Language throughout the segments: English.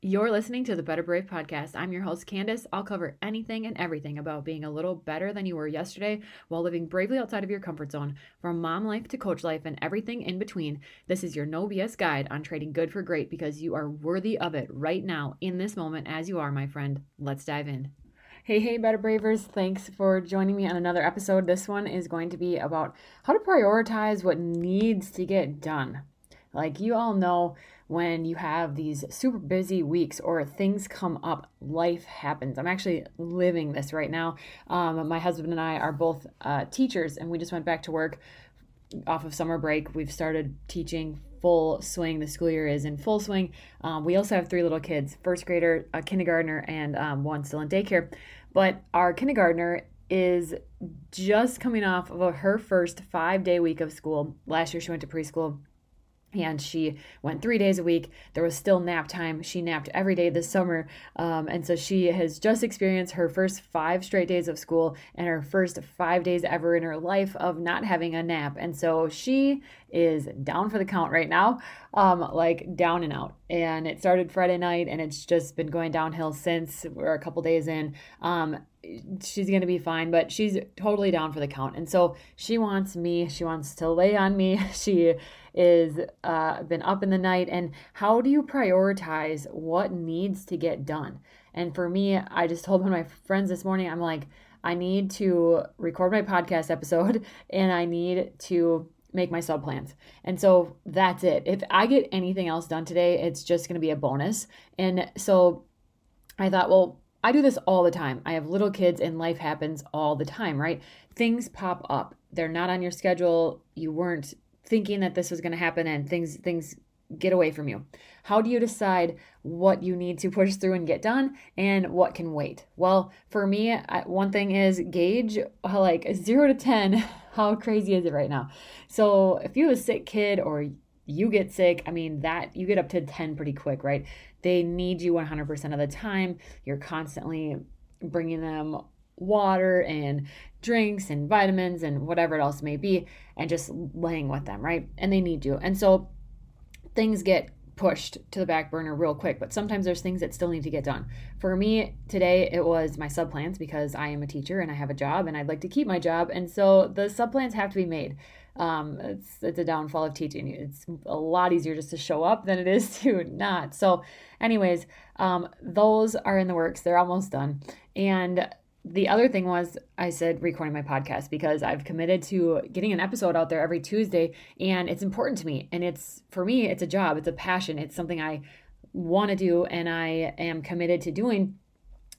You're listening to the Better Brave podcast. I'm your host, Candace. I'll cover anything and everything about being a little better than you were yesterday while living bravely outside of your comfort zone, from mom life to coach life and everything in between. This is your no BS guide on trading good for great because you are worthy of it right now, in this moment, as you are, my friend. Let's dive in. Hey, hey, Better Bravers. Thanks for joining me on another episode. This one is going to be about how to prioritize what needs to get done. Like you all know, when you have these super busy weeks or things come up, life happens. I'm actually living this right now. Um, my husband and I are both uh, teachers, and we just went back to work off of summer break. We've started teaching full swing. The school year is in full swing. Um, we also have three little kids first grader, a kindergartner, and um, one still in daycare. But our kindergartner is just coming off of her first five day week of school. Last year, she went to preschool and she went three days a week. There was still nap time. She napped every day this summer. Um, and so she has just experienced her first five straight days of school and her first five days ever in her life of not having a nap. And so she is down for the count right now, um, like down and out. And it started Friday night and it's just been going downhill since we're a couple days in. Um, she's going to be fine, but she's totally down for the count. And so she wants me, she wants to lay on me. She is uh, been up in the night. And how do you prioritize what needs to get done? And for me i just told one of my friends this morning i'm like i need to record my podcast episode and i need to make my sub plans. And so that's it. If i get anything else done today it's just going to be a bonus. And so i thought well I do this all the time. I have little kids and life happens all the time, right? Things pop up. They're not on your schedule. You weren't thinking that this was going to happen and things things get away from you. How do you decide what you need to push through and get done and what can wait? Well, for me, one thing is gauge uh, like 0 to 10, how crazy is it right now? So, if you have a sick kid or you get sick, I mean, that you get up to 10 pretty quick, right? They need you 100% of the time. You're constantly bringing them water and drinks and vitamins and whatever it else may be and just laying with them, right? And they need you. And so things get pushed to the back burner real quick, but sometimes there's things that still need to get done. For me today, it was my sub plans because I am a teacher and I have a job and I'd like to keep my job. And so the sub plans have to be made. Um, it's, it's a downfall of teaching. It's a lot easier just to show up than it is to not. So, anyways, um, those are in the works. They're almost done. And the other thing was I said recording my podcast because I've committed to getting an episode out there every Tuesday and it's important to me and it's for me it's a job, it's a passion, it's something I want to do and I am committed to doing.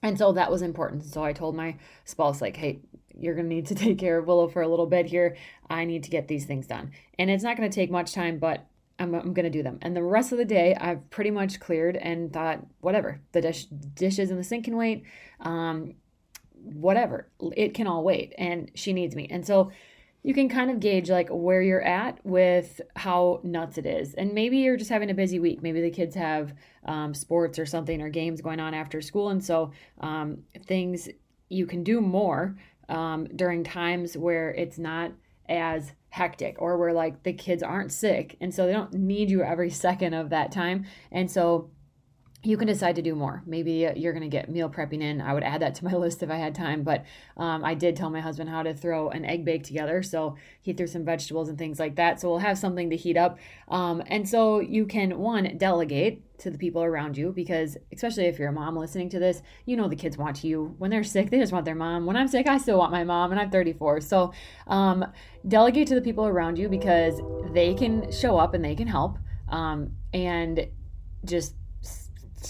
And so that was important. So I told my spouse like, "Hey, you're going to need to take care of Willow for a little bit here. I need to get these things done." And it's not going to take much time, but I'm, I'm going to do them. And the rest of the day, I've pretty much cleared and thought, whatever, the dish, dishes in the sink can wait. Um, whatever it can all wait and she needs me and so you can kind of gauge like where you're at with how nuts it is and maybe you're just having a busy week maybe the kids have um, sports or something or games going on after school and so um, things you can do more um, during times where it's not as hectic or where like the kids aren't sick. And so they don't need you every second of that time. And so you can decide to do more. Maybe you're going to get meal prepping in. I would add that to my list if I had time. But um, I did tell my husband how to throw an egg bake together. So he threw some vegetables and things like that. So we'll have something to heat up. Um, and so you can, one, delegate to the people around you because, especially if you're a mom listening to this, you know the kids want you. When they're sick, they just want their mom. When I'm sick, I still want my mom, and I'm 34. So um, delegate to the people around you because they can show up and they can help. Um, and just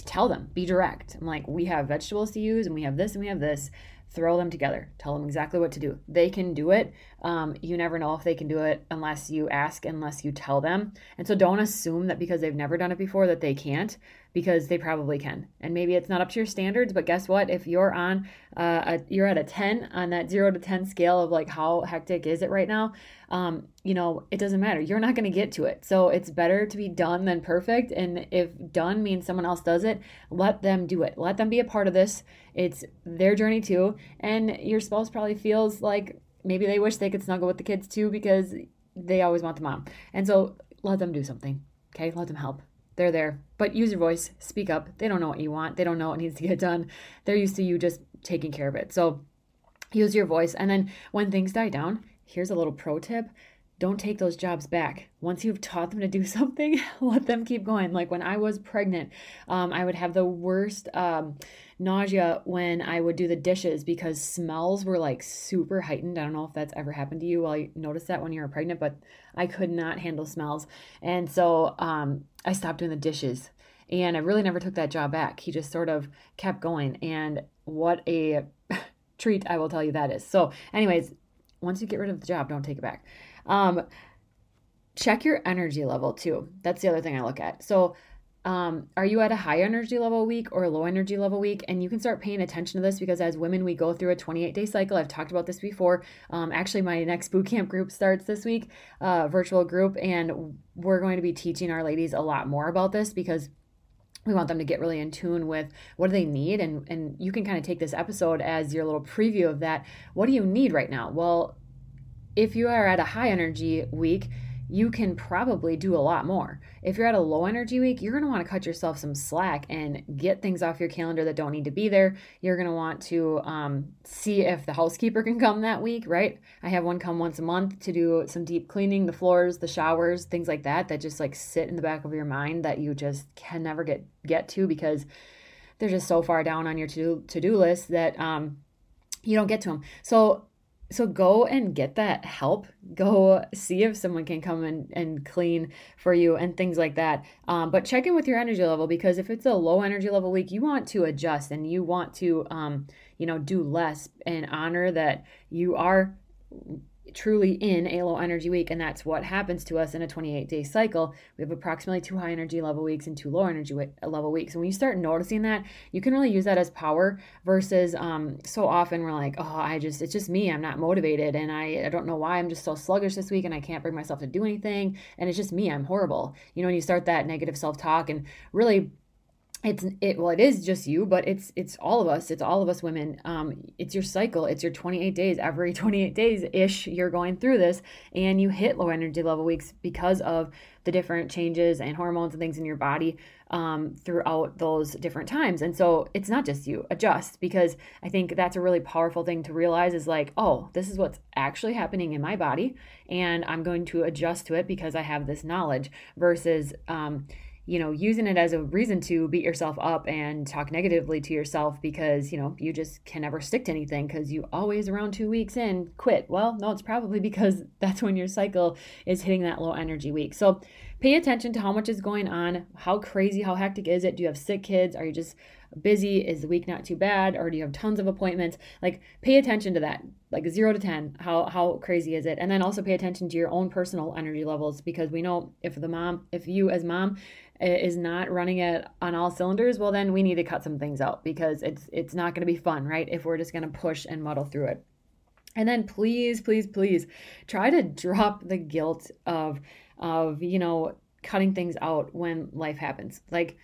tell them, be direct. I'm like, we have vegetables to use and we have this and we have this. Throw them together. Tell them exactly what to do. They can do it. Um, you never know if they can do it unless you ask, unless you tell them. And so don't assume that because they've never done it before that they can't, because they probably can. And maybe it's not up to your standards, but guess what? If you're on, uh, a, you're at a 10 on that zero to 10 scale of like how hectic is it right now, um, you know, it doesn't matter. You're not going to get to it. So it's better to be done than perfect. And if done means someone else does it, let them do it. Let them be a part of this. It's their journey too. And your spouse probably feels like maybe they wish they could snuggle with the kids too because they always want the mom. And so let them do something. Okay, let them help. They're there. But use your voice, speak up. They don't know what you want, they don't know what needs to get done. They're used to you just taking care of it. So use your voice. And then when things die down, here's a little pro tip don't take those jobs back. Once you've taught them to do something, let them keep going. Like when I was pregnant, um, I would have the worst um, nausea when I would do the dishes because smells were like super heightened. I don't know if that's ever happened to you you noticed that when you were pregnant, but I could not handle smells. And so um, I stopped doing the dishes. And I really never took that job back. He just sort of kept going. And what a treat I will tell you that is. So, anyways, once you get rid of the job, don't take it back. Um, check your energy level too. That's the other thing I look at. So, um, are you at a high energy level week or a low energy level week? And you can start paying attention to this because as women, we go through a 28 day cycle. I've talked about this before. Um, actually, my next boot camp group starts this week, uh, virtual group, and we're going to be teaching our ladies a lot more about this because we want them to get really in tune with what do they need and and you can kind of take this episode as your little preview of that. What do you need right now? Well if you are at a high energy week you can probably do a lot more. If you're at a low energy week, you're going to want to cut yourself some slack and get things off your calendar that don't need to be there. You're going to want to um, see if the housekeeper can come that week, right? I have one come once a month to do some deep cleaning, the floors, the showers, things like that, that just like sit in the back of your mind that you just can never get get to because they're just so far down on your to do list that um, you don't get to them. So so go and get that help. Go see if someone can come and, and clean for you and things like that. Um, but check in with your energy level because if it's a low energy level week you want to adjust and you want to um, you know do less and honor that you are truly in a low energy week and that's what happens to us in a 28 day cycle. We have approximately two high energy level weeks and two low energy level weeks. And when you start noticing that you can really use that as power versus um, so often we're like oh i just it's just me. I'm not motivated and I, I don't know why. I'm just so sluggish this week and i can't bring myself to do anything and it's just me. I'm horrible. You know when you start that negative self-talk and really it's it well it is just you but it's it's all of us. It's all of us women. Um it's your cycle. It's your 28 days. Every 28 days ish you're going through this and you hit low energy level weeks because of the different changes and hormones and things in your body um, throughout those different times. And so it's not just you. Adjust because i think that's a really powerful thing to realize is like oh this is what's actually happening in my body and i'm going to adjust to it because i have this knowledge versus um, you know, using it as a reason to beat yourself up and talk negatively to yourself because, you know, you just can never stick to anything because you always around two weeks in quit. Well, no, it's probably because that's when your cycle is hitting that low energy week. So pay attention to how much is going on. How crazy, how hectic is it? Do you have sick kids? Are you just busy? Is the week not too bad? Or do you have tons of appointments? Like pay attention to that. Like zero to 10, how, how crazy is it? And then also pay attention to your own personal energy levels because we know if the mom, if you as mom is not running it on all cylinders, well then we need to cut some things out because it's it's not going to be fun, right? If we're just going to push and muddle through it. And then please, please, please try to drop the guilt of of, you know, cutting things out when life happens. Like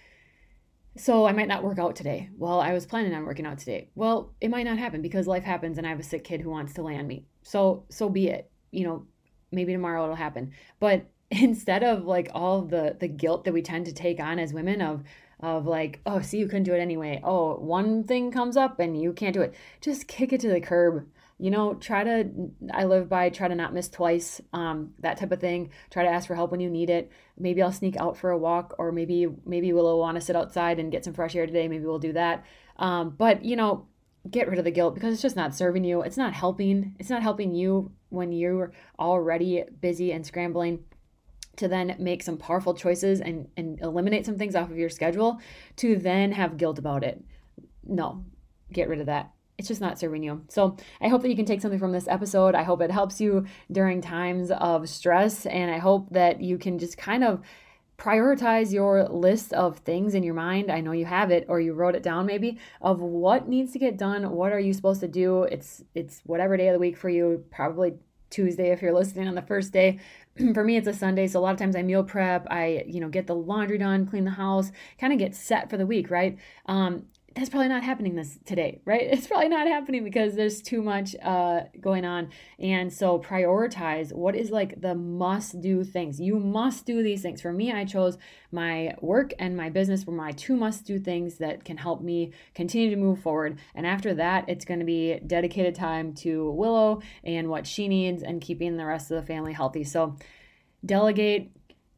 so I might not work out today. Well, I was planning on working out today. Well, it might not happen because life happens and I have a sick kid who wants to land me. So so be it. You know, maybe tomorrow it'll happen. But instead of like all the the guilt that we tend to take on as women of of like oh see you couldn't do it anyway. Oh one thing comes up and you can't do it. Just kick it to the curb. You know try to i live by try to not miss twice um, that type of thing. Try to ask for help when you need it. Maybe i'll sneak out for a walk or maybe maybe we'll want to sit outside and get some fresh air today. Maybe we'll do that. Um, but you know get rid of the guilt because it's just not serving you. It's not helping. It's not helping you when you're already busy and scrambling to then make some powerful choices and, and eliminate some things off of your schedule to then have guilt about it. No, get rid of that. it's just not serving you. So I hope that you can take something from this episode. I hope it helps you during times of stress. And I hope that you can just kind of prioritize your list of things in your mind. I know you have it or you wrote it down maybe of what needs to get done. What are you supposed to do? It's it's whatever day of the week for you, probably Tuesday if you're listening on the first day. for me it's a Sunday, so a lot of times I meal prep, I, you know, get the laundry done, clean the house, kind of get set for the week, right? Um, that's probably not happening this today, right? It's probably not happening because there's too much uh, going on. And so prioritize what is like the must do things. You must do these things. For me, I chose my work and my business were my two must do things that can help me continue to move forward. And after that, it's going to be dedicated time to Willow and what she needs and keeping the rest of the family healthy. So delegate,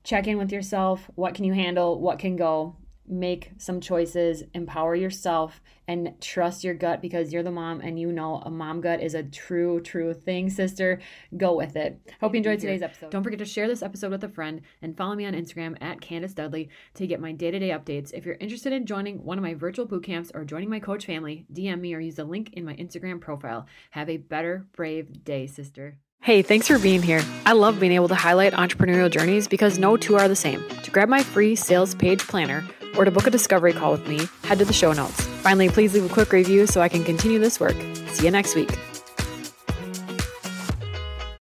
check in with yourself. What can you handle? What can go? Make some choices, empower yourself, and trust your gut because you're the mom and you know a mom gut is a true, true thing, sister. Go with it. Hope you enjoyed today's episode. Don't forget to share this episode with a friend and follow me on Instagram at Candace Dudley to get my day to day updates. If you're interested in joining one of my virtual boot camps or joining my coach family, DM me or use the link in my Instagram profile. Have a better, brave day, sister. Hey, thanks for being here. I love being able to highlight entrepreneurial journeys because no two are the same. To grab my free sales page planner, or to book a discovery call with me, head to the show notes. Finally, please leave a quick review so I can continue this work. See you next week.